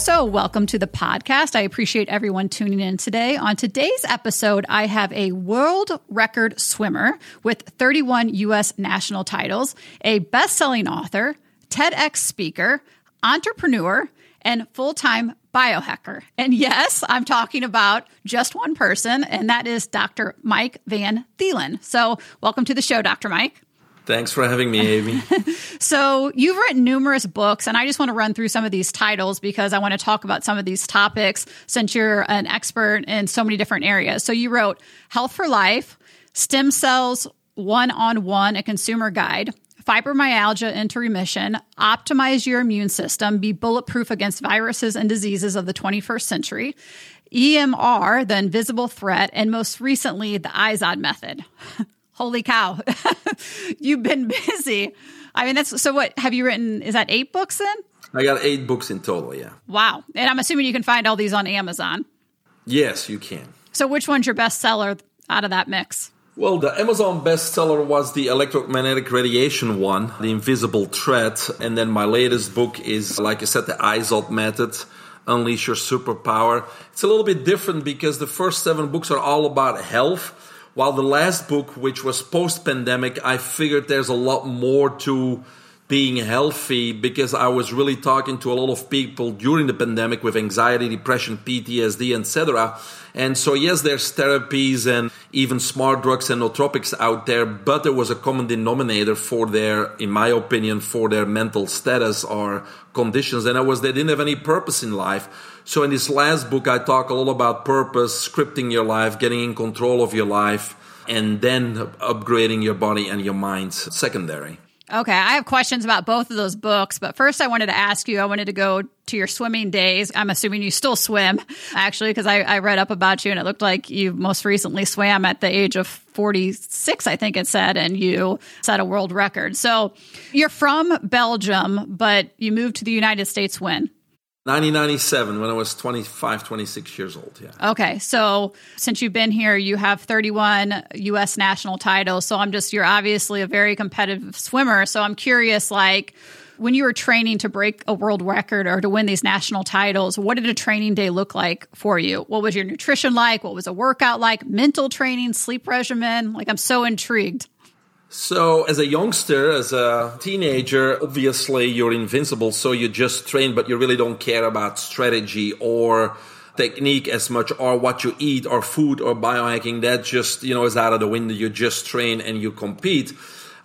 So, welcome to the podcast. I appreciate everyone tuning in today. On today's episode, I have a world record swimmer with 31 U.S. national titles, a best selling author, TEDx speaker, entrepreneur, and full time biohacker. And yes, I'm talking about just one person, and that is Dr. Mike Van Thielen. So, welcome to the show, Dr. Mike. Thanks for having me, Amy. so, you've written numerous books, and I just want to run through some of these titles because I want to talk about some of these topics since you're an expert in so many different areas. So, you wrote Health for Life, Stem Cells One on One, a consumer guide, Fibromyalgia into Remission, Optimize Your Immune System, Be Bulletproof Against Viruses and Diseases of the 21st Century, EMR, The Invisible Threat, and most recently, the IZOD Method. Holy cow. You've been busy. I mean, that's so what have you written? Is that eight books then? I got eight books in total, yeah. Wow. And I'm assuming you can find all these on Amazon. Yes, you can. So, which one's your bestseller out of that mix? Well, the Amazon bestseller was the electromagnetic radiation one, The Invisible Threat. And then my latest book is, like I said, the IZOD Method, Unleash Your Superpower. It's a little bit different because the first seven books are all about health while the last book, which was post pandemic, I figured there's a lot more to being healthy because I was really talking to a lot of people during the pandemic with anxiety, depression, PTSD, etc. And so, yes, there's therapies and even smart drugs and nootropics out there, but there was a common denominator for their, in my opinion, for their mental status or conditions, and that was they didn't have any purpose in life. So, in this last book, I talk a lot about purpose, scripting your life, getting in control of your life, and then upgrading your body and your mind secondary. Okay, I have questions about both of those books, but first I wanted to ask you I wanted to go to your swimming days. I'm assuming you still swim, actually, because I, I, read up about you and it looked like you most recently swam at the age of 46, I think it said, and you set a world record. So you're from Belgium, but you moved to the United States when? 1997 when I was 25, 26 years old. Yeah. Okay. So since you've been here, you have 31 U.S. national titles. So I'm just, you're obviously a very competitive swimmer. So I'm curious, like, when you were training to break a world record or to win these national titles, what did a training day look like for you? What was your nutrition like? What was a workout like? Mental training, sleep regimen? Like, I'm so intrigued. So, as a youngster, as a teenager, obviously you're invincible, so you just train, but you really don't care about strategy or technique as much or what you eat or food or biohacking. That just, you know, is out of the window. You just train and you compete.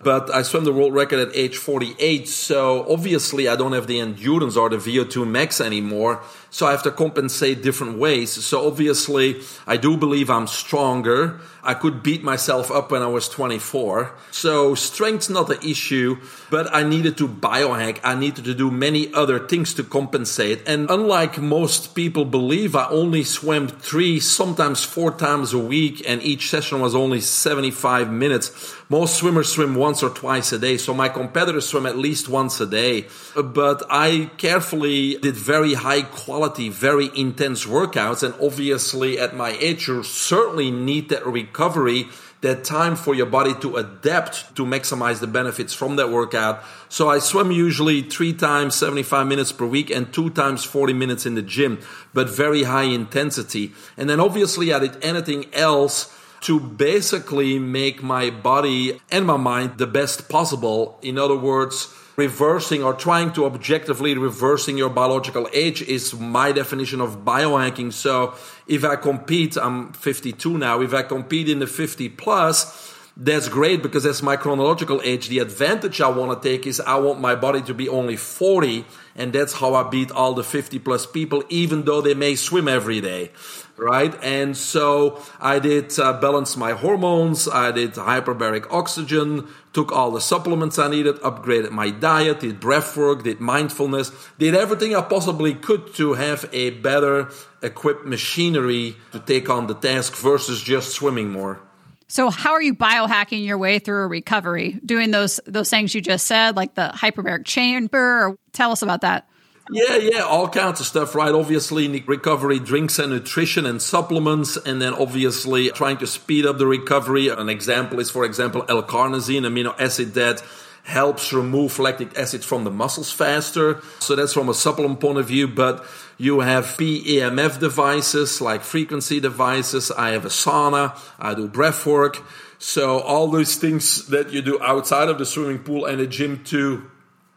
But I swam the world record at age 48, so obviously I don't have the endurance or the VO2 max anymore. So I have to compensate different ways. So obviously I do believe I'm stronger. I could beat myself up when I was 24. So strength's not the issue, but I needed to biohack. I needed to do many other things to compensate. And unlike most people believe, I only swam three, sometimes four times a week, and each session was only 75 minutes. Most swimmers swim once or twice a day. So my competitors swim at least once a day. But I carefully did very high quality, very intense workouts. And obviously at my age, you certainly need that recovery recovery, that time for your body to adapt to maximize the benefits from that workout. So I swim usually three times 75 minutes per week and two times 40 minutes in the gym, but very high intensity. And then obviously I did anything else to basically make my body and my mind the best possible. In other words, reversing or trying to objectively reversing your biological age is my definition of biohacking. So if I compete, I'm 52 now, if I compete in the 50 plus, that's great because that's my chronological age. The advantage I want to take is I want my body to be only 40 and that's how I beat all the 50 plus people, even though they may swim every day. Right. And so I did uh, balance my hormones. I did hyperbaric oxygen, took all the supplements I needed, upgraded my diet, did breath work, did mindfulness, did everything I possibly could to have a better equipped machinery to take on the task versus just swimming more. So how are you biohacking your way through a recovery? Doing those those things you just said, like the hyperbaric chamber. Tell us about that. Yeah, yeah, all kinds of stuff, right? Obviously, recovery drinks and nutrition and supplements, and then obviously trying to speed up the recovery. An example is, for example, L-carnosine, amino acid that helps remove lactic acid from the muscles faster. So that's from a supplement point of view, but you have PEMF devices like frequency devices. I have a sauna. I do breath work. So all those things that you do outside of the swimming pool and the gym to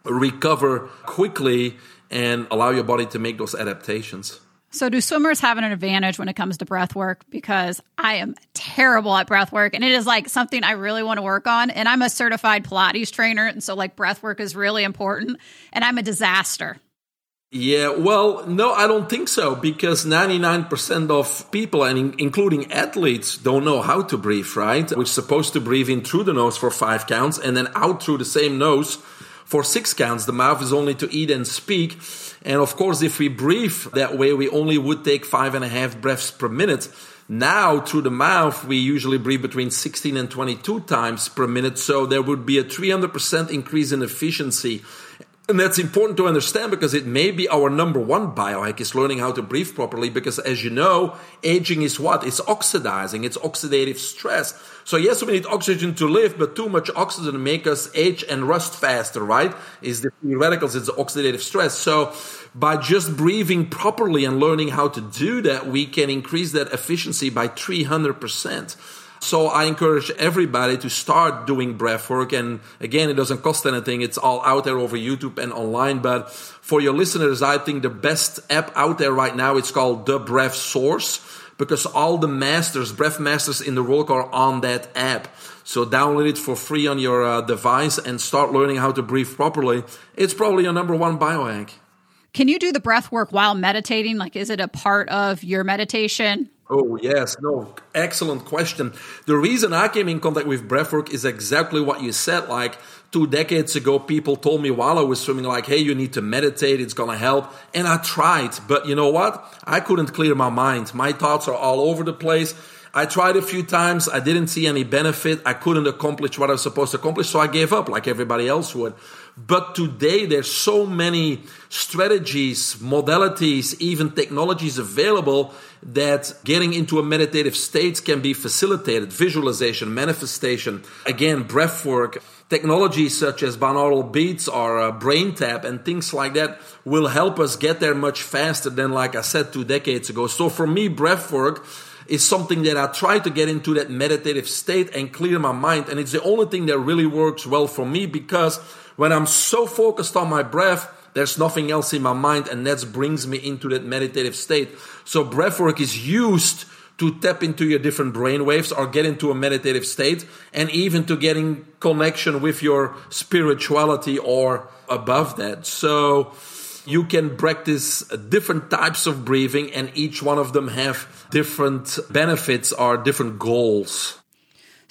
recover quickly and allow your body to make those adaptations. So, do swimmers have an advantage when it comes to breath work? Because I am terrible at breath work and it is like something I really want to work on. And I'm a certified Pilates trainer. And so, like, breath work is really important. And I'm a disaster. Yeah, well, no, I don't think so because 99% of people, and including athletes, don't know how to breathe, right? We're supposed to breathe in through the nose for five counts and then out through the same nose for six counts. The mouth is only to eat and speak. And of course, if we breathe that way, we only would take five and a half breaths per minute. Now, through the mouth, we usually breathe between 16 and 22 times per minute. So there would be a 300% increase in efficiency and that's important to understand because it may be our number one biohack is learning how to breathe properly. Because as you know, aging is what? It's oxidizing. It's oxidative stress. So yes, we need oxygen to live, but too much oxygen make us age and rust faster, right? Is the free radicals, it's the oxidative stress. So by just breathing properly and learning how to do that, we can increase that efficiency by 300%. So I encourage everybody to start doing breath work. And again, it doesn't cost anything. It's all out there over YouTube and online. But for your listeners, I think the best app out there right now, it's called The Breath Source because all the masters, breath masters in the world are on that app. So download it for free on your uh, device and start learning how to breathe properly. It's probably your number one biohack. Can you do the breath work while meditating? Like, is it a part of your meditation? Oh, yes. No, excellent question. The reason I came in contact with breathwork is exactly what you said. Like two decades ago, people told me while I was swimming, like, hey, you need to meditate. It's going to help. And I tried. But you know what? I couldn't clear my mind. My thoughts are all over the place. I tried a few times. I didn't see any benefit. I couldn't accomplish what I was supposed to accomplish. So I gave up like everybody else would. But today there's so many strategies, modalities, even technologies available that getting into a meditative state can be facilitated. Visualization, manifestation, again, breath work, technologies such as binaural beats or uh, BrainTap and things like that will help us get there much faster than, like I said, two decades ago. So for me, breath work is something that I try to get into that meditative state and clear my mind. And it's the only thing that really works well for me because when I'm so focused on my breath, there's nothing else in my mind, and that brings me into that meditative state. So breath work is used to tap into your different brain waves or get into a meditative state and even to getting connection with your spirituality or above that. So you can practice different types of breathing and each one of them have different benefits or different goals.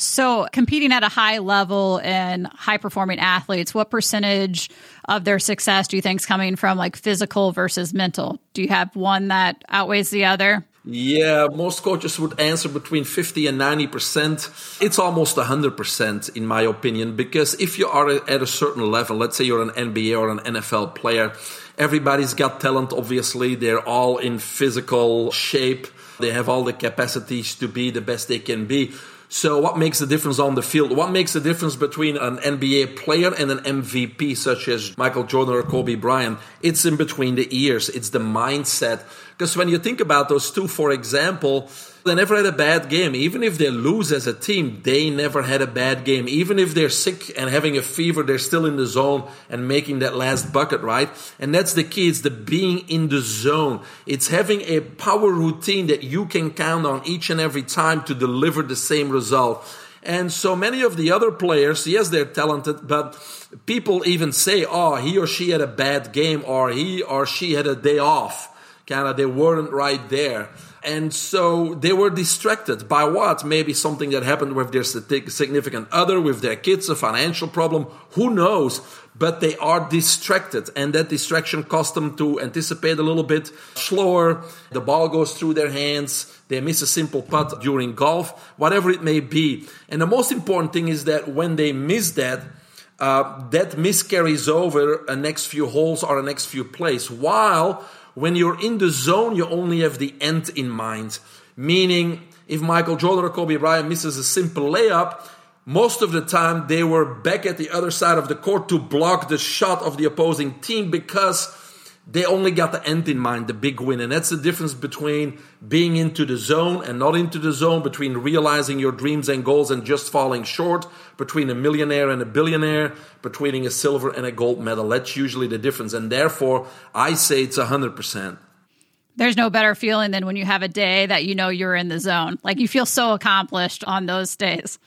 So, competing at a high level and high performing athletes, what percentage of their success do you think is coming from like physical versus mental? Do you have one that outweighs the other? Yeah, most coaches would answer between 50 and 90%. It's almost 100% in my opinion, because if you are at a certain level, let's say you're an NBA or an NFL player, everybody's got talent, obviously. They're all in physical shape. They have all the capacities to be the best they can be. So, what makes the difference on the field? What makes the difference between an NBA player and an MVP, such as Michael Jordan or Kobe Bryant? It's in between the ears, it's the mindset. Because when you think about those two, for example, they never had a bad game. Even if they lose as a team, they never had a bad game. Even if they're sick and having a fever, they're still in the zone and making that last bucket, right? And that's the key. It's the being in the zone. It's having a power routine that you can count on each and every time to deliver the same result. And so many of the other players, yes, they're talented, but people even say, oh, he or she had a bad game or he or she had a day off. Kind of, they weren't right there. And so they were distracted by what? Maybe something that happened with their significant other, with their kids, a financial problem. Who knows? But they are distracted, and that distraction caused them to anticipate a little bit slower. The ball goes through their hands. They miss a simple putt during golf, whatever it may be. And the most important thing is that when they miss that, uh, that miss carries over a next few holes or a next few plays. While when you're in the zone, you only have the end in mind. Meaning, if Michael Jordan or Kobe Bryant misses a simple layup, most of the time they were back at the other side of the court to block the shot of the opposing team because they only got the end in mind, the big win. And that's the difference between being into the zone and not into the zone, between realizing your dreams and goals and just falling short, between a millionaire and a billionaire, between a silver and a gold medal. That's usually the difference. And therefore, I say it's 100%. There's no better feeling than when you have a day that you know you're in the zone. Like you feel so accomplished on those days.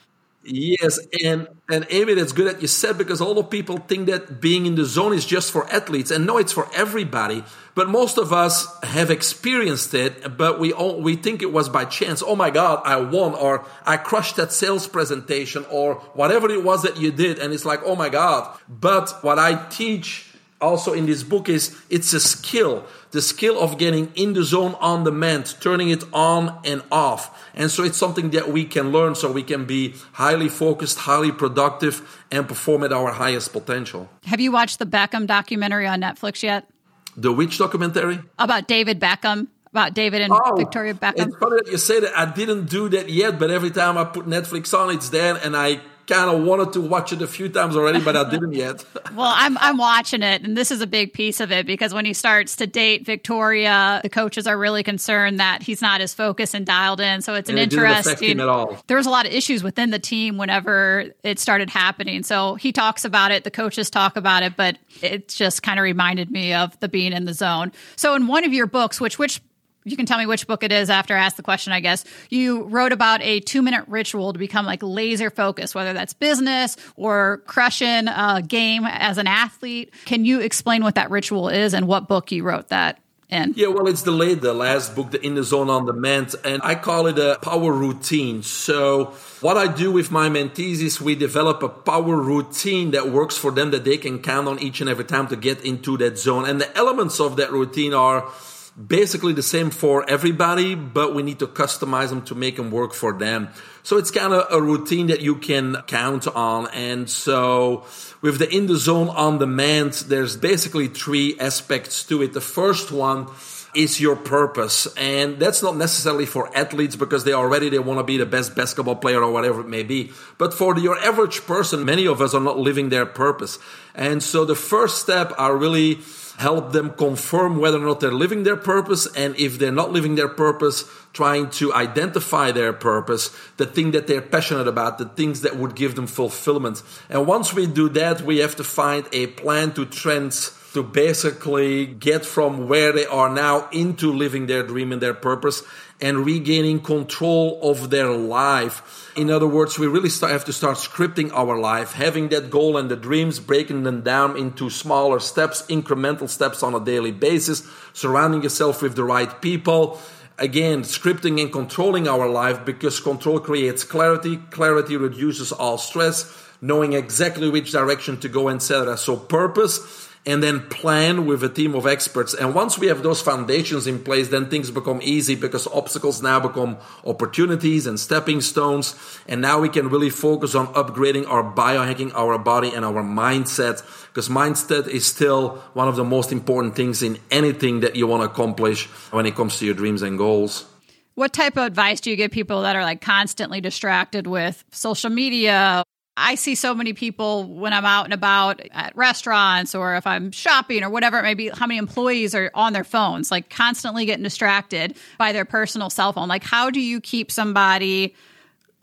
Yes, and and Amy, that's good that you said because a lot of people think that being in the zone is just for athletes, and no, it's for everybody. But most of us have experienced it, but we all, we think it was by chance. Oh my God, I won, or I crushed that sales presentation, or whatever it was that you did, and it's like, oh my God. But what I teach also in this book is it's a skill the skill of getting in the zone on demand turning it on and off and so it's something that we can learn so we can be highly focused highly productive and perform at our highest potential have you watched the beckham documentary on netflix yet the which documentary about david beckham about David and oh, Victoria Beckham. It's funny that you say that. I didn't do that yet, but every time I put Netflix on, it's there, and I kind of wanted to watch it a few times already, but I didn't yet. well, I'm I'm watching it, and this is a big piece of it because when he starts to date Victoria, the coaches are really concerned that he's not as focused and dialed in. So it's an it interesting. There was a lot of issues within the team whenever it started happening. So he talks about it, the coaches talk about it, but it just kind of reminded me of the being in the zone. So in one of your books, which which you can tell me which book it is after I ask the question, I guess. You wrote about a two minute ritual to become like laser focused, whether that's business or crushing a game as an athlete. Can you explain what that ritual is and what book you wrote that? In. Yeah, well, it's the the last book, the In the Zone on the Demand, and I call it a power routine. So, what I do with my mentees is we develop a power routine that works for them that they can count on each and every time to get into that zone. And the elements of that routine are basically the same for everybody, but we need to customize them to make them work for them. So it's kind of a routine that you can count on. And so with the in the zone on demand, there's basically three aspects to it. The first one is your purpose. And that's not necessarily for athletes because they already they want to be the best basketball player or whatever it may be. But for your average person, many of us are not living their purpose. And so the first step are really help them confirm whether or not they're living their purpose. And if they're not living their purpose, trying to identify their purpose, the thing that they're passionate about, the things that would give them fulfillment. And once we do that, we have to find a plan to trends to basically get from where they are now into living their dream and their purpose and regaining control of their life. In other words, we really start, have to start scripting our life, having that goal and the dreams, breaking them down into smaller steps, incremental steps on a daily basis, surrounding yourself with the right people. Again, scripting and controlling our life because control creates clarity, clarity reduces all stress, knowing exactly which direction to go, etc. So, purpose and then plan with a team of experts. And once we have those foundations in place, then things become easy because obstacles now become opportunities and stepping stones. And now we can really focus on upgrading our biohacking, our body and our mindset because mindset is still one of the most important things in anything that you want to accomplish when it comes to your dreams and goals. What type of advice do you give people that are like constantly distracted with social media I see so many people when I'm out and about at restaurants or if I'm shopping or whatever it may be, how many employees are on their phones, like constantly getting distracted by their personal cell phone. Like, how do you keep somebody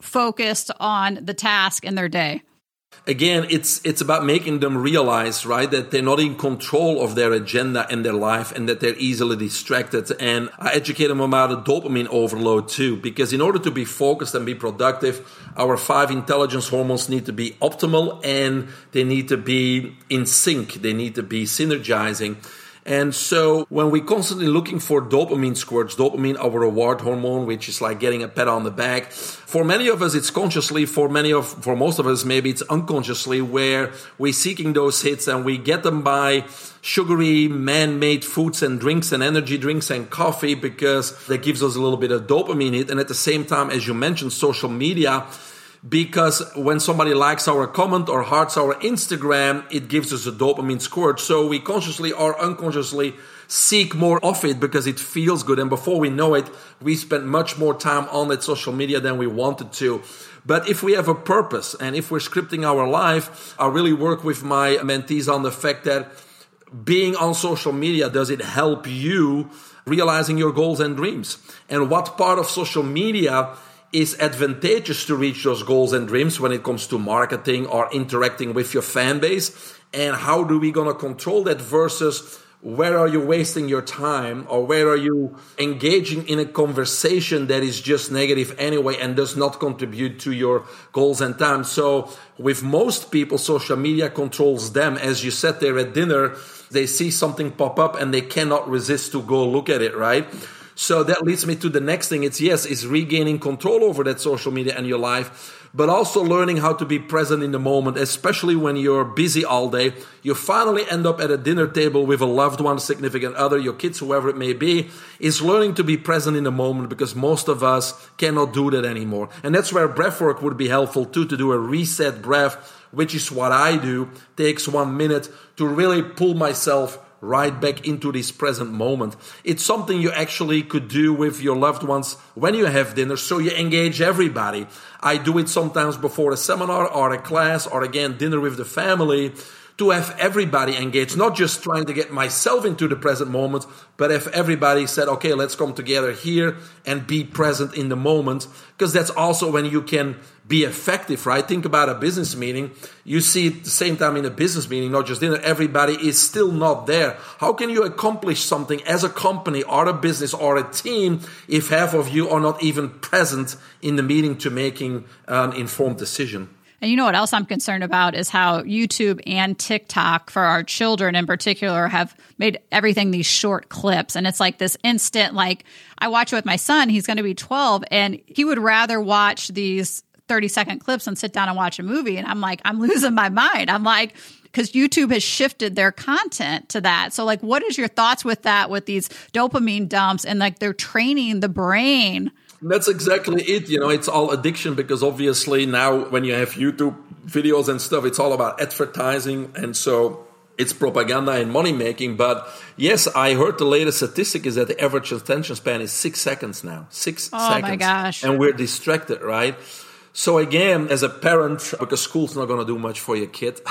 focused on the task in their day? Again, it's it's about making them realize, right, that they're not in control of their agenda and their life, and that they're easily distracted. And I educate them about a dopamine overload too, because in order to be focused and be productive, our five intelligence hormones need to be optimal and they need to be in sync. They need to be synergizing. And so when we're constantly looking for dopamine squirts, dopamine, our reward hormone, which is like getting a pat on the back. For many of us, it's consciously. For many of, for most of us, maybe it's unconsciously where we're seeking those hits and we get them by sugary man-made foods and drinks and energy drinks and coffee because that gives us a little bit of dopamine hit. And at the same time, as you mentioned, social media, because when somebody likes our comment or hearts our Instagram, it gives us a dopamine squirt. So we consciously or unconsciously seek more of it because it feels good. And before we know it, we spend much more time on that social media than we wanted to. But if we have a purpose and if we're scripting our life, I really work with my mentees on the fact that being on social media, does it help you realizing your goals and dreams? And what part of social media is advantageous to reach those goals and dreams when it comes to marketing or interacting with your fan base? And how do we going to control that versus where are you wasting your time or where are you engaging in a conversation that is just negative anyway and does not contribute to your goals and time? So with most people social media controls them. As you sat there at dinner they see something pop up and they cannot resist to go look at it right so that leads me to the next thing. It's yes, it's regaining control over that social media and your life, but also learning how to be present in the moment, especially when you're busy all day. You finally end up at a dinner table with a loved one, significant other, your kids, whoever it may be, is learning to be present in the moment because most of us cannot do that anymore. And that's where breath work would be helpful too, to do a reset breath, which is what I do. Takes one minute to really pull myself right back into this present moment. It's something you actually could do with your loved ones when you have dinner, so you engage everybody. I do it sometimes before a seminar or a class or again dinner with the family to have everybody engaged, not just trying to get myself into the present moment, but if everybody said, okay, let's come together here and be present in the moment, because that's also when you can be effective, right? Think about a business meeting. You see at the same time in a business meeting, not just dinner, everybody is still not there. How can you accomplish something as a company or a business or a team if half of you are not even present in the meeting to making an informed decision? And you know what else I'm concerned about is how YouTube and TikTok for our children in particular have made everything these short clips. And it's like this instant, like I watch it with my son, he's going to be 12 and he would rather watch these 30 second clips and sit down and watch a movie. And I'm like, I'm losing my mind. I'm like, because YouTube has shifted their content to that. So, like, what is your thoughts with that, with these dopamine dumps and like they're training the brain that's exactly it. You know, it's all addiction because obviously now when you have YouTube videos and stuff, it's all about advertising. And so it's propaganda and money making. But yes, I heard the latest statistic is that the average attention span is six seconds now. Six oh seconds. Oh my gosh. And we're distracted, right? So again, as a parent, because school's not going to do much for your kid,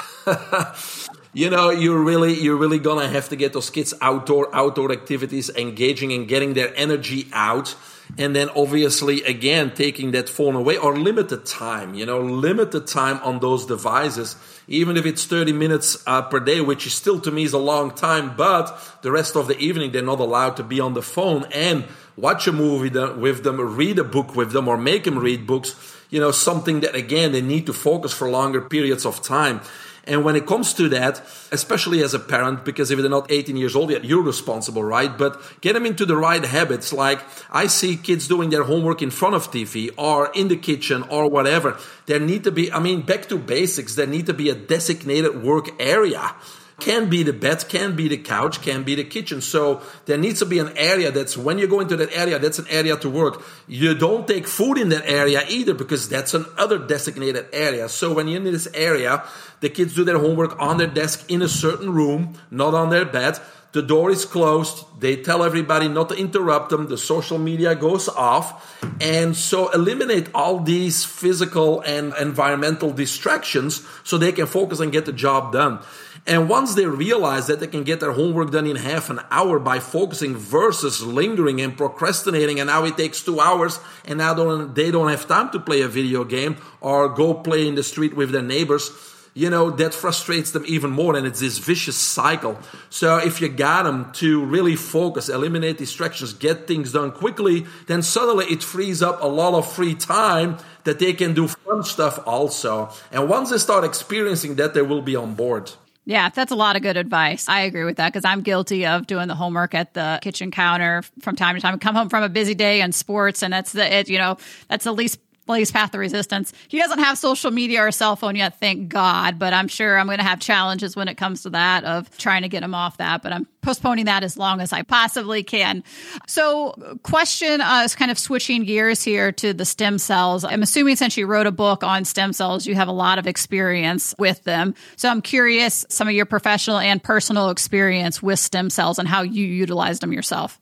you know, you're really, you're really going to have to get those kids outdoor, outdoor activities, engaging and getting their energy out and then obviously again taking that phone away or limited time you know limited time on those devices even if it's 30 minutes uh, per day which is still to me is a long time but the rest of the evening they're not allowed to be on the phone and watch a movie with them read a book with them or make them read books you know something that again they need to focus for longer periods of time and when it comes to that, especially as a parent, because if they're not 18 years old yet, you're responsible, right? But get them into the right habits. Like I see kids doing their homework in front of TV or in the kitchen or whatever. There need to be, I mean, back to basics. There need to be a designated work area can be the bed, can be the couch, can be the kitchen. So there needs to be an area that's when you go into that area, that's an area to work. You don't take food in that area either because that's another designated area. So when you're in this area, the kids do their homework on their desk in a certain room, not on their bed. The door is closed. They tell everybody not to interrupt them. The social media goes off. And so eliminate all these physical and environmental distractions so they can focus and get the job done. And once they realize that they can get their homework done in half an hour by focusing versus lingering and procrastinating, and now it takes two hours, and now don't, they don't have time to play a video game or go play in the street with their neighbors, you know, that frustrates them even more. And it's this vicious cycle. So if you got them to really focus, eliminate distractions, get things done quickly, then suddenly it frees up a lot of free time that they can do fun stuff also. And once they start experiencing that, they will be on board. Yeah, that's a lot of good advice. I agree with that because I'm guilty of doing the homework at the kitchen counter from time to time. I come home from a busy day in sports, and that's the it. You know, that's the least least path of resistance. He doesn't have social media or cell phone yet, thank God, but I'm sure I'm going to have challenges when it comes to that of trying to get him off that, but I'm postponing that as long as I possibly can. So, question uh, is kind of switching gears here to the stem cells. I'm assuming since you wrote a book on stem cells, you have a lot of experience with them. So, I'm curious some of your professional and personal experience with stem cells and how you utilized them yourself.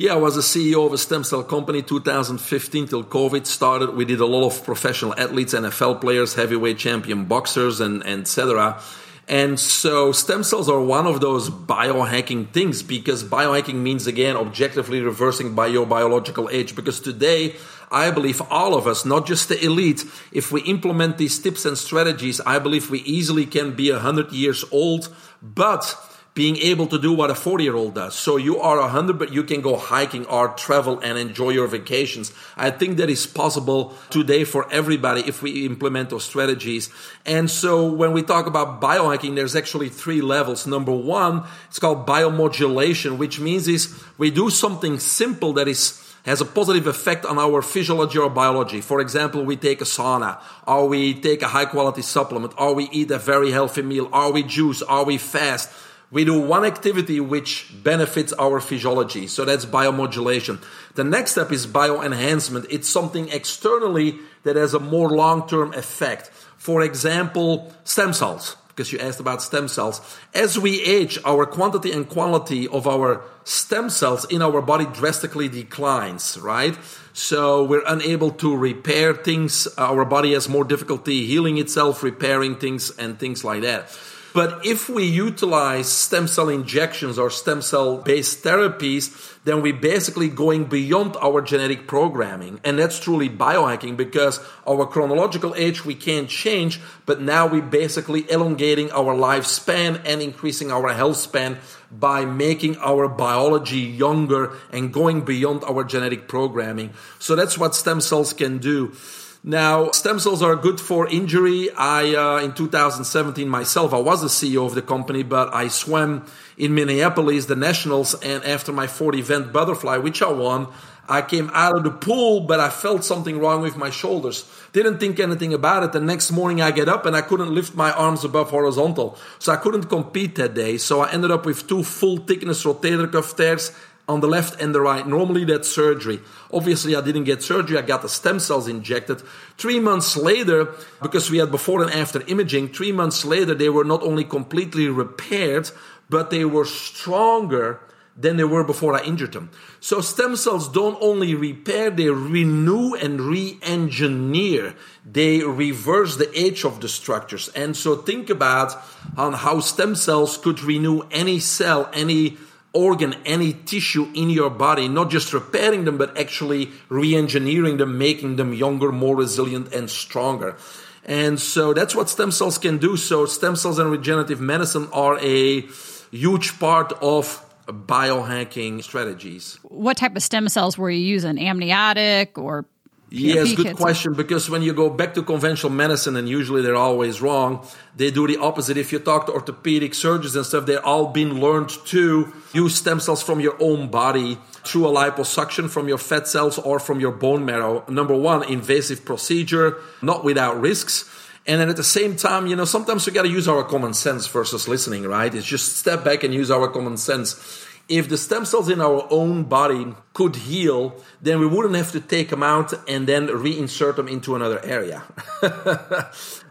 Yeah, I was a CEO of a stem cell company 2015 till COVID started. We did a lot of professional athletes, NFL players, heavyweight champion boxers, and, and etc. And so stem cells are one of those biohacking things because biohacking means again objectively reversing by your biological age. Because today, I believe all of us, not just the elite, if we implement these tips and strategies, I believe we easily can be 100 years old. But being able to do what a 40 year old does. So you are 100, but you can go hiking or travel and enjoy your vacations. I think that is possible today for everybody if we implement those strategies. And so when we talk about biohacking, there's actually three levels. Number one, it's called biomodulation, which means is we do something simple that is has a positive effect on our physiology or biology. For example, we take a sauna, or we take a high quality supplement, or we eat a very healthy meal, or we juice, or we fast we do one activity which benefits our physiology. So that's biomodulation. The next step is bioenhancement. It's something externally that has a more long term effect. For example, stem cells, because you asked about stem cells. As we age, our quantity and quality of our stem cells in our body drastically declines, right? So we're unable to repair things. Our body has more difficulty healing itself, repairing things, and things like that. But if we utilize stem cell injections or stem cell based therapies, then we're basically going beyond our genetic programming. And that's truly biohacking because our chronological age we can't change, but now we're basically elongating our lifespan and increasing our health span by making our biology younger and going beyond our genetic programming. So that's what stem cells can do. Now, stem cells are good for injury. I, uh, in 2017 myself, I was the CEO of the company, but I swam in Minneapolis, the Nationals, and after my 40 event butterfly, which I won, I came out of the pool, but I felt something wrong with my shoulders. Didn't think anything about it. The next morning I get up and I couldn't lift my arms above horizontal. So I couldn't compete that day. So I ended up with two full thickness rotator cuff tears on the left and the right. Normally that's surgery. Obviously I didn't get surgery. I got the stem cells injected. Three months later, because we had before and after imaging, three months later, they were not only completely repaired, but they were stronger than they were before I injured them. So stem cells don't only repair, they renew and re-engineer. They reverse the age of the structures. And so think about on how stem cells could renew any cell, any organ, any tissue in your body, not just repairing them, but actually re engineering them, making them younger, more resilient, and stronger. And so that's what stem cells can do. So, stem cells and regenerative medicine are a huge part of biohacking strategies. What type of stem cells were you using? Amniotic or Yes, good question. Because when you go back to conventional medicine, and usually they're always wrong, they do the opposite. If you talk to orthopedic surgeons and stuff, they're all been learned to use stem cells from your own body through a liposuction from your fat cells or from your bone marrow. Number one, invasive procedure, not without risks. And then at the same time, you know, sometimes we got to use our common sense versus listening, right? It's just step back and use our common sense if the stem cells in our own body could heal, then we wouldn't have to take them out and then reinsert them into another area.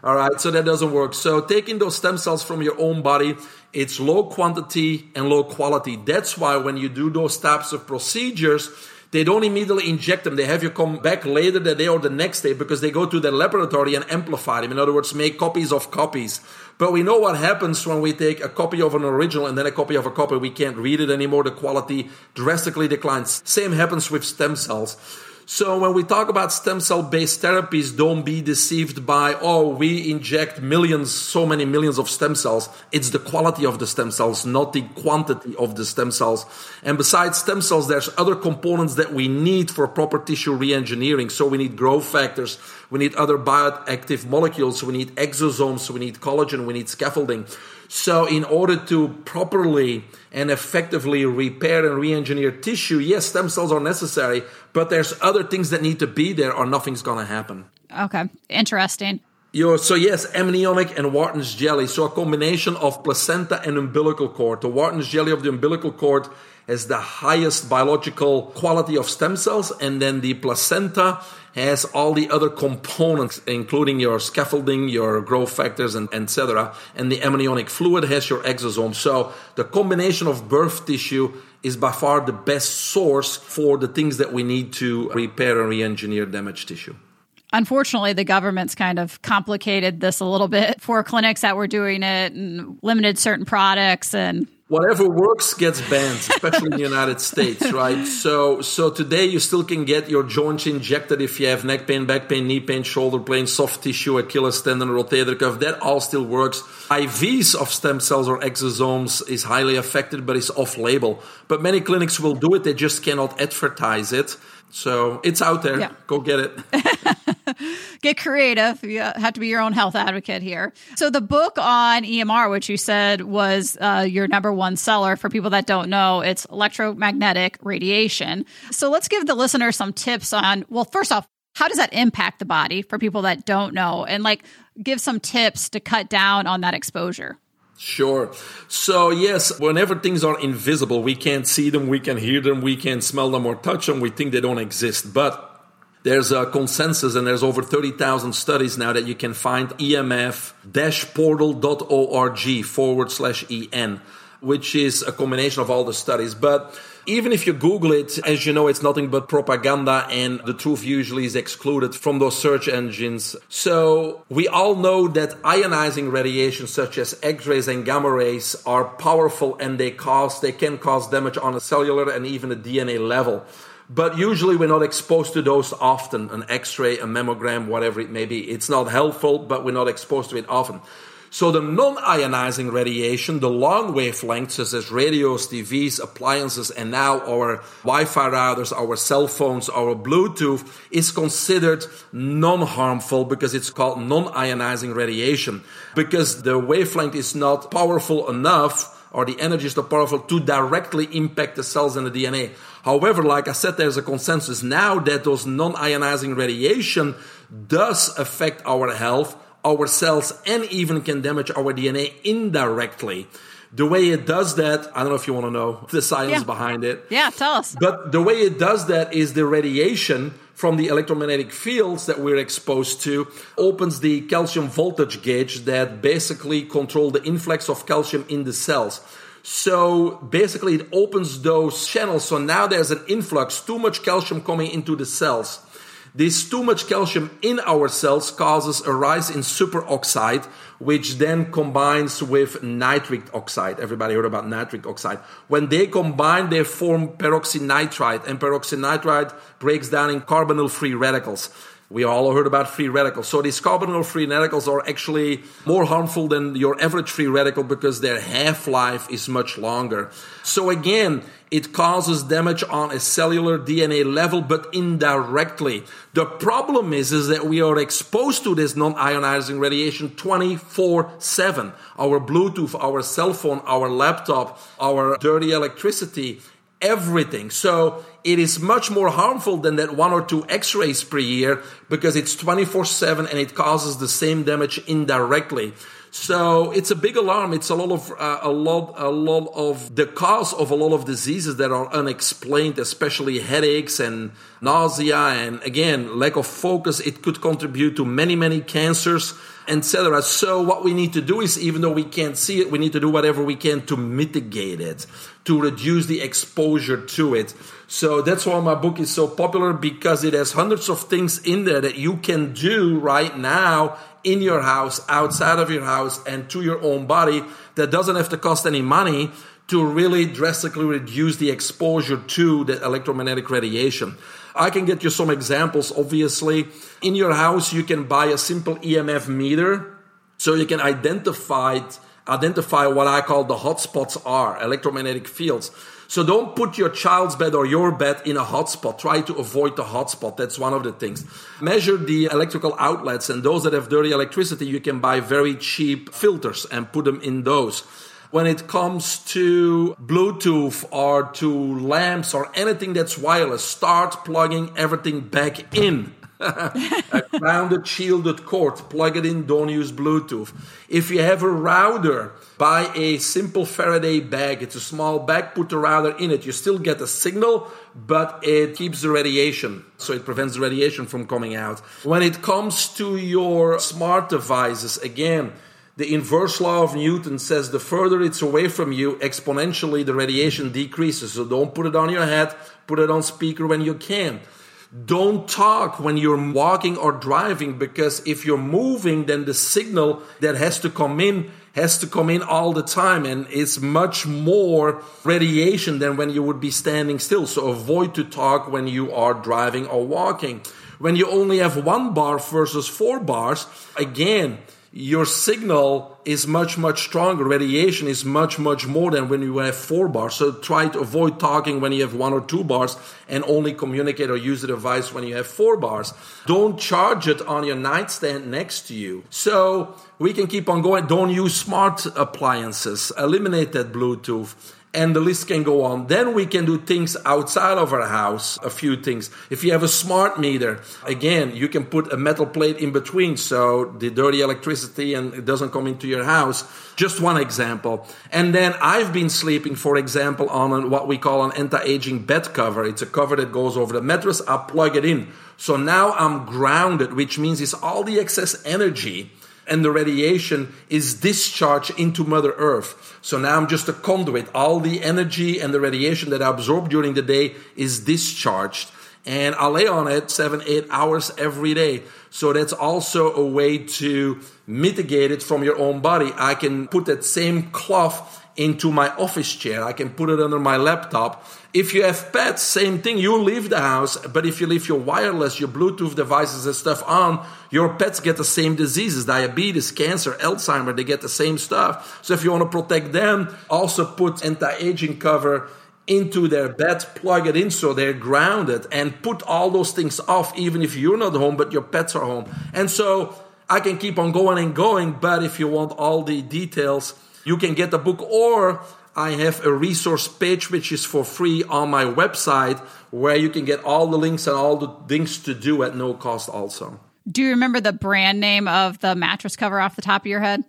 All right, so that doesn't work. So taking those stem cells from your own body, it's low quantity and low quality. That's why when you do those types of procedures, they don't immediately inject them. They have you come back later that day or the next day because they go to the laboratory and amplify them. In other words, make copies of copies. But we know what happens when we take a copy of an original and then a copy of a copy. We can't read it anymore. The quality drastically declines. Same happens with stem cells. So when we talk about stem cell based therapies, don't be deceived by, oh, we inject millions, so many millions of stem cells. It's the quality of the stem cells, not the quantity of the stem cells. And besides stem cells, there's other components that we need for proper tissue reengineering. So we need growth factors. We need other bioactive molecules. We need exosomes. We need collagen. We need scaffolding. So, in order to properly and effectively repair and re-engineer tissue, yes, stem cells are necessary, but there's other things that need to be there, or nothing's going to happen. Okay, interesting. Yo, so yes, amniotic and Wharton's jelly. So a combination of placenta and umbilical cord. The Wharton's jelly of the umbilical cord has the highest biological quality of stem cells, and then the placenta has all the other components, including your scaffolding, your growth factors, and etc. And the amniotic fluid has your exosome. So the combination of birth tissue is by far the best source for the things that we need to repair and re-engineer damaged tissue. Unfortunately, the government's kind of complicated this a little bit for clinics that were doing it and limited certain products and whatever works gets banned, especially in the United States, right? So, so today you still can get your joints injected if you have neck pain, back pain, knee pain, shoulder pain, soft tissue, Achilles tendon, rotator cuff. That all still works. IVs of stem cells or exosomes is highly affected, but it's off label. But many clinics will do it. They just cannot advertise it. So it's out there. Yeah. Go get it. get creative. You have to be your own health advocate here. So the book on EMR, which you said was uh, your number one seller for people that don't know, it's electromagnetic radiation. So let's give the listener some tips on, well, first off, how does that impact the body for people that don't know? And like give some tips to cut down on that exposure. Sure. So, yes, whenever things are invisible, we can't see them, we can hear them, we can smell them or touch them, we think they don't exist. But there's a consensus, and there's over 30,000 studies now that you can find emf-portal.org forward slash en, which is a combination of all the studies. But even if you Google it, as you know, it's nothing but propaganda and the truth usually is excluded from those search engines. So we all know that ionizing radiation such as X-rays and gamma rays are powerful and they cause, they can cause damage on a cellular and even a DNA level. But usually we're not exposed to those often. An X-ray, a mammogram, whatever it may be. It's not helpful, but we're not exposed to it often. So the non-ionizing radiation, the long wavelengths such as radios, TVs, appliances, and now our Wi-Fi routers, our cell phones, our Bluetooth is considered non-harmful because it's called non-ionizing radiation because the wavelength is not powerful enough or the energy is not powerful to directly impact the cells and the DNA. However, like I said, there's a consensus now that those non-ionizing radiation does affect our health our cells and even can damage our DNA indirectly. The way it does that, I don't know if you want to know the science yeah. behind it. Yeah, tell us. But the way it does that is the radiation from the electromagnetic fields that we're exposed to opens the calcium voltage gauge that basically control the influx of calcium in the cells. So basically it opens those channels. So now there's an influx, too much calcium coming into the cells. This too much calcium in our cells causes a rise in superoxide, which then combines with nitric oxide. Everybody heard about nitric oxide. When they combine, they form peroxynitrite, and peroxynitrite breaks down in carbonyl free radicals. We all heard about free radicals. So these carbonyl free radicals are actually more harmful than your average free radical because their half-life is much longer. So again, it causes damage on a cellular DNA level, but indirectly. The problem is, is that we are exposed to this non-ionizing radiation 24-7. Our Bluetooth, our cell phone, our laptop, our dirty electricity, everything. So it is much more harmful than that one or two x-rays per year because it's 24-7 and it causes the same damage indirectly. So it's a big alarm. It's a lot of uh, a lot a lot of the cause of a lot of diseases that are unexplained, especially headaches and nausea, and again lack of focus. It could contribute to many many cancers, etc. So what we need to do is, even though we can't see it, we need to do whatever we can to mitigate it, to reduce the exposure to it. So that's why my book is so popular because it has hundreds of things in there that you can do right now in your house, outside of your house, and to your own body that doesn't have to cost any money to really drastically reduce the exposure to the electromagnetic radiation. I can get you some examples. Obviously, in your house, you can buy a simple EMF meter so you can identify identify what I call the hotspots are electromagnetic fields. So don't put your child's bed or your bed in a hotspot. Try to avoid the hotspot. That's one of the things. Measure the electrical outlets and those that have dirty electricity, you can buy very cheap filters and put them in those when it comes to Bluetooth or to lamps or anything that's wireless, start plugging everything back in. a grounded, shielded cord, plug it in, don't use Bluetooth. If you have a router, buy a simple Faraday bag. It's a small bag, put the router in it. You still get a signal, but it keeps the radiation, so it prevents the radiation from coming out. When it comes to your smart devices, again, the inverse law of Newton says the further it's away from you, exponentially the radiation decreases. So don't put it on your head, put it on speaker when you can. Don't talk when you're walking or driving because if you're moving, then the signal that has to come in has to come in all the time and it's much more radiation than when you would be standing still. So avoid to talk when you are driving or walking. When you only have one bar versus four bars, again, your signal is much much stronger. Radiation is much much more than when you have four bars. So try to avoid talking when you have one or two bars and only communicate or use the device when you have four bars. Don't charge it on your nightstand next to you. So we can keep on going. Don't use smart appliances. Eliminate that bluetooth and the list can go on. Then we can do things outside of our house, a few things. If you have a smart meter, again, you can put a metal plate in between so the dirty electricity and it doesn't come into your house. Just one example. And then I've been sleeping, for example, on what we call an anti-aging bed cover. It's a cover that goes over the mattress. I plug it in. So now I'm grounded, which means it's all the excess energy and the radiation is discharged into Mother Earth. So now I'm just a conduit. All the energy and the radiation that I absorb during the day is discharged. And I lay on it seven, eight hours every day. So that's also a way to mitigate it from your own body. I can put that same cloth into my office chair. I can put it under my laptop. If you have pets, same thing. You leave the house, but if you leave your wireless, your Bluetooth devices and stuff on, your pets get the same diseases, diabetes, cancer, Alzheimer, they get the same stuff. So if you want to protect them, also put anti-aging cover into their bed, plug it in so they're grounded and put all those things off even if you're not home, but your pets are home. And so I can keep on going and going, but if you want all the details, you can get the book or I have a resource page which is for free on my website where you can get all the links and all the things to do at no cost also. Do you remember the brand name of the mattress cover off the top of your head?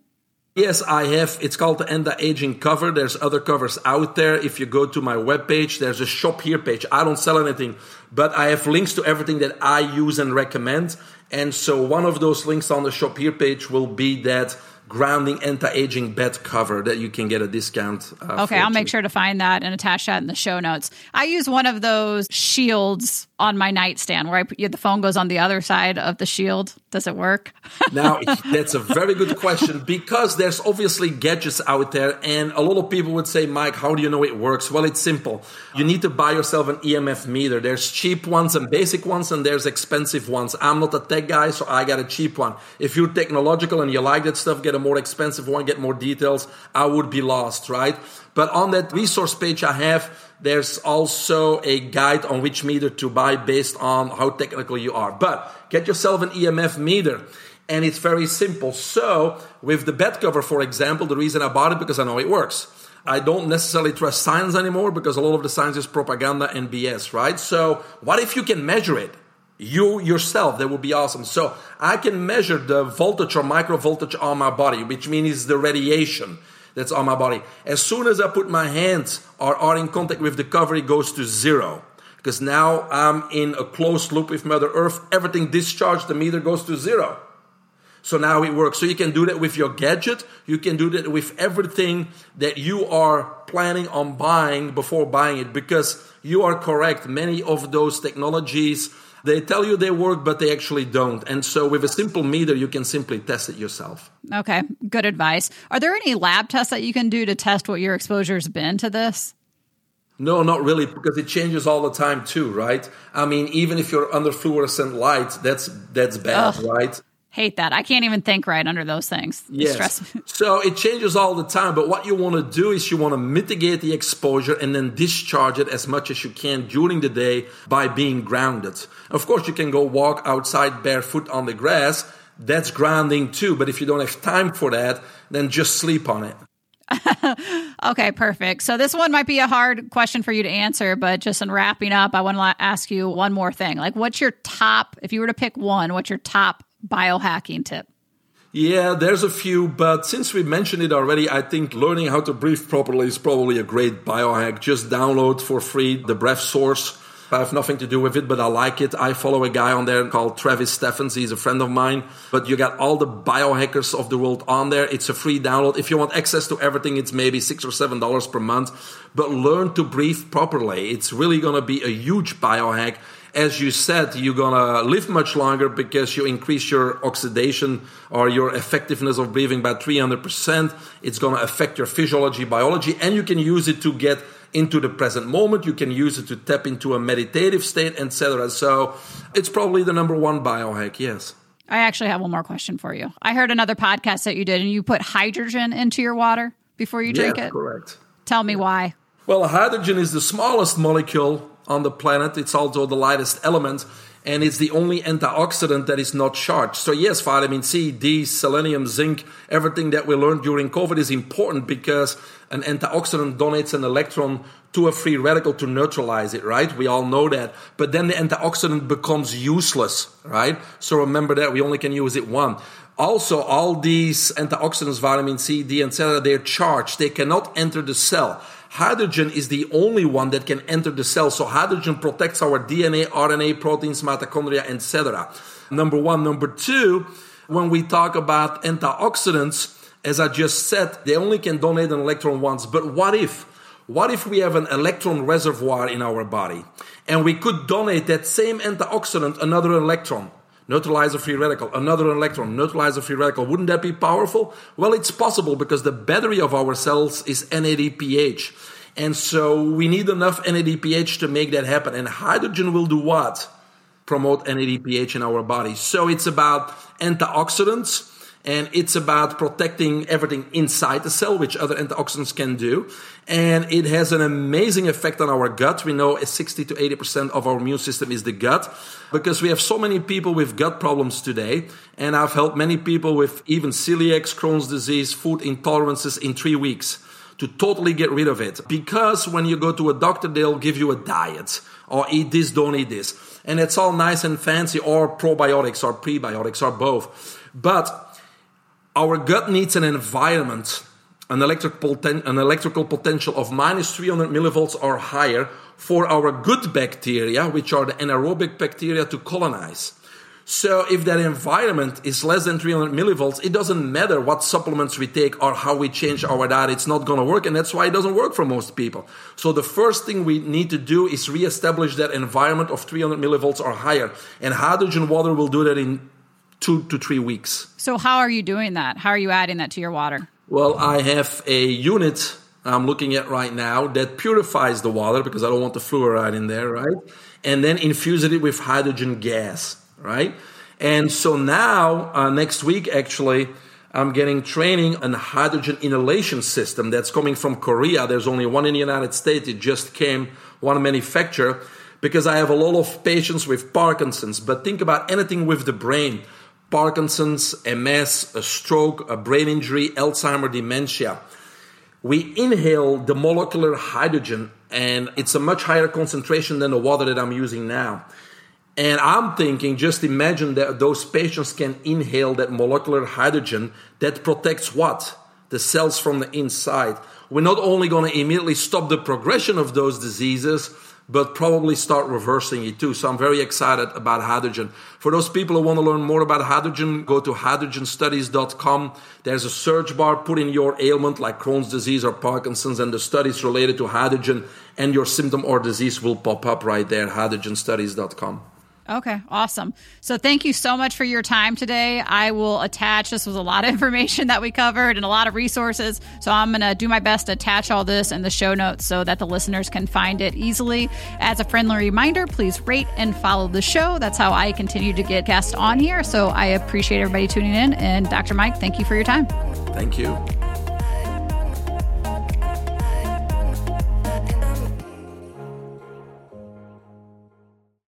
Yes, I have. It's called the anti-aging cover. There's other covers out there. If you go to my webpage, there's a shop here page. I don't sell anything, but I have links to everything that I use and recommend. And so one of those links on the shop here page will be that grounding anti-aging bed cover that you can get a discount. Uh, okay, I'll make sure to find that and attach that in the show notes. I use one of those shields on my nightstand where I put, the phone goes on the other side of the shield. Does it work? now, that's a very good question because there's obviously gadgets out there, and a lot of people would say, Mike, how do you know it works? Well, it's simple. You need to buy yourself an EMF meter. There's cheap ones and basic ones, and there's expensive ones. I'm not a tech guy, so I got a cheap one. If you're technological and you like that stuff, get a more expensive one, get more details. I would be lost, right? But on that resource page I have, there's also a guide on which meter to buy based on how technical you are. But get yourself an EMF meter. And it's very simple. So, with the bed cover, for example, the reason I bought it because I know it works. I don't necessarily trust science anymore because a lot of the science is propaganda and BS, right? So, what if you can measure it? You yourself, that would be awesome. So, I can measure the voltage or micro voltage on my body, which means the radiation that's on my body. As soon as I put my hands or are in contact with the cover, it goes to zero. Because now I'm in a closed loop with Mother Earth. Everything discharged, the meter goes to zero. So now it works. So you can do that with your gadget. You can do that with everything that you are planning on buying before buying it because you are correct. Many of those technologies, they tell you they work, but they actually don't. And so with a simple meter, you can simply test it yourself. Okay, good advice. Are there any lab tests that you can do to test what your exposure has been to this? No, not really, because it changes all the time too, right? I mean, even if you're under fluorescent light, that's that's bad, Ugh. right? Hate that. I can't even think right under those things. Yes. so it changes all the time. But what you want to do is you want to mitigate the exposure and then discharge it as much as you can during the day by being grounded. Of course, you can go walk outside barefoot on the grass. That's grounding too. But if you don't have time for that, then just sleep on it. okay, perfect. So this one might be a hard question for you to answer, but just in wrapping up, I want to ask you one more thing. Like, what's your top, if you were to pick one, what's your top biohacking tip? Yeah, there's a few, but since we mentioned it already, I think learning how to breathe properly is probably a great biohack. Just download for free the breath source. I have nothing to do with it, but I like it. I follow a guy on there called Travis Steffens. He's a friend of mine. But you got all the biohackers of the world on there. It's a free download. If you want access to everything, it's maybe six or seven dollars per month. But learn to breathe properly. It's really going to be a huge biohack as you said, you're gonna live much longer because you increase your oxidation or your effectiveness of breathing by 300%. It's gonna affect your physiology, biology, and you can use it to get into the present moment. You can use it to tap into a meditative state, etc. So it's probably the number one biohack, yes. I actually have one more question for you. I heard another podcast that you did, and you put hydrogen into your water before you drink yes, it. Correct. Tell me why. Well, hydrogen is the smallest molecule on the planet. It's also the lightest element, and it's the only antioxidant that is not charged. So, yes, vitamin C, D, selenium, zinc, everything that we learned during COVID is important because an antioxidant donates an electron to a free radical to neutralize it, right? We all know that. But then the antioxidant becomes useless, right? So remember that we only can use it one. Also, all these antioxidants, vitamin C, D, etc., they're charged. They cannot enter the cell hydrogen is the only one that can enter the cell. So hydrogen protects our DNA, RNA, proteins, mitochondria, etc. Number one. Number two, when we talk about antioxidants, as I just said, they only can donate an electron once. But what if? What if we have an electron reservoir in our body and we could donate that same antioxidant another electron? Neutralize a free radical, another electron, neutralize a free radical. Wouldn't that be powerful? Well, it's possible because the battery of our cells is NADPH. And so we need enough NADPH to make that happen. And hydrogen will do what? Promote NADPH in our body. So it's about antioxidants and it's about protecting everything inside the cell, which other antioxidants can do. And it has an amazing effect on our gut. We know 60 to 80% of our immune system is the gut because we have so many people with gut problems today. And I've helped many people with even celiac, Crohn's disease, food intolerances in three weeks to totally get rid of it. Because when you go to a doctor, they'll give you a diet or eat this, don't eat this. And it's all nice and fancy or probiotics or prebiotics or both. But our gut needs an environment, an, electric poten- an electrical potential of minus 300 millivolts or higher for our good bacteria, which are the anaerobic bacteria, to colonize. So if that environment is less than 300 millivolts, it doesn't matter what supplements we take or how we change our diet. It's not going to work. And that's why it doesn't work for most people. So the first thing we need to do is reestablish that environment of 300 millivolts or higher. And hydrogen water will do that in two to three weeks. So, how are you doing that? How are you adding that to your water? Well, I have a unit I'm looking at right now that purifies the water because I don't want the fluoride in there, right? And then infuses it with hydrogen gas, right? And so now, uh, next week, actually, I'm getting training on hydrogen inhalation system that's coming from Korea. There's only one in the United States. It just came, one manufacturer, because I have a lot of patients with Parkinson's. But think about anything with the brain Parkinson's, MS, a stroke, a brain injury, Alzheimer, dementia. We inhale the molecular hydrogen, and it's a much higher concentration than the water that I'm using now. And I'm thinking, just imagine that those patients can inhale that molecular hydrogen that protects what? The cells from the inside. We're not only going to immediately stop the progression of those diseases, but probably start reversing it too. So I'm very excited about hydrogen. For those people who want to learn more about hydrogen, go to hydrogenstudies.com. There's a search bar, put in your ailment like Crohn's disease or Parkinson's, and the studies related to hydrogen and your symptom or disease will pop up right there, hydrogenstudies.com. Okay, awesome. So thank you so much for your time today. I will attach, this was a lot of information that we covered and a lot of resources. So I'm going to do my best to attach all this in the show notes so that the listeners can find it easily. As a friendly reminder, please rate and follow the show. That's how I continue to get guests on here. So I appreciate everybody tuning in. And Dr. Mike, thank you for your time. Thank you.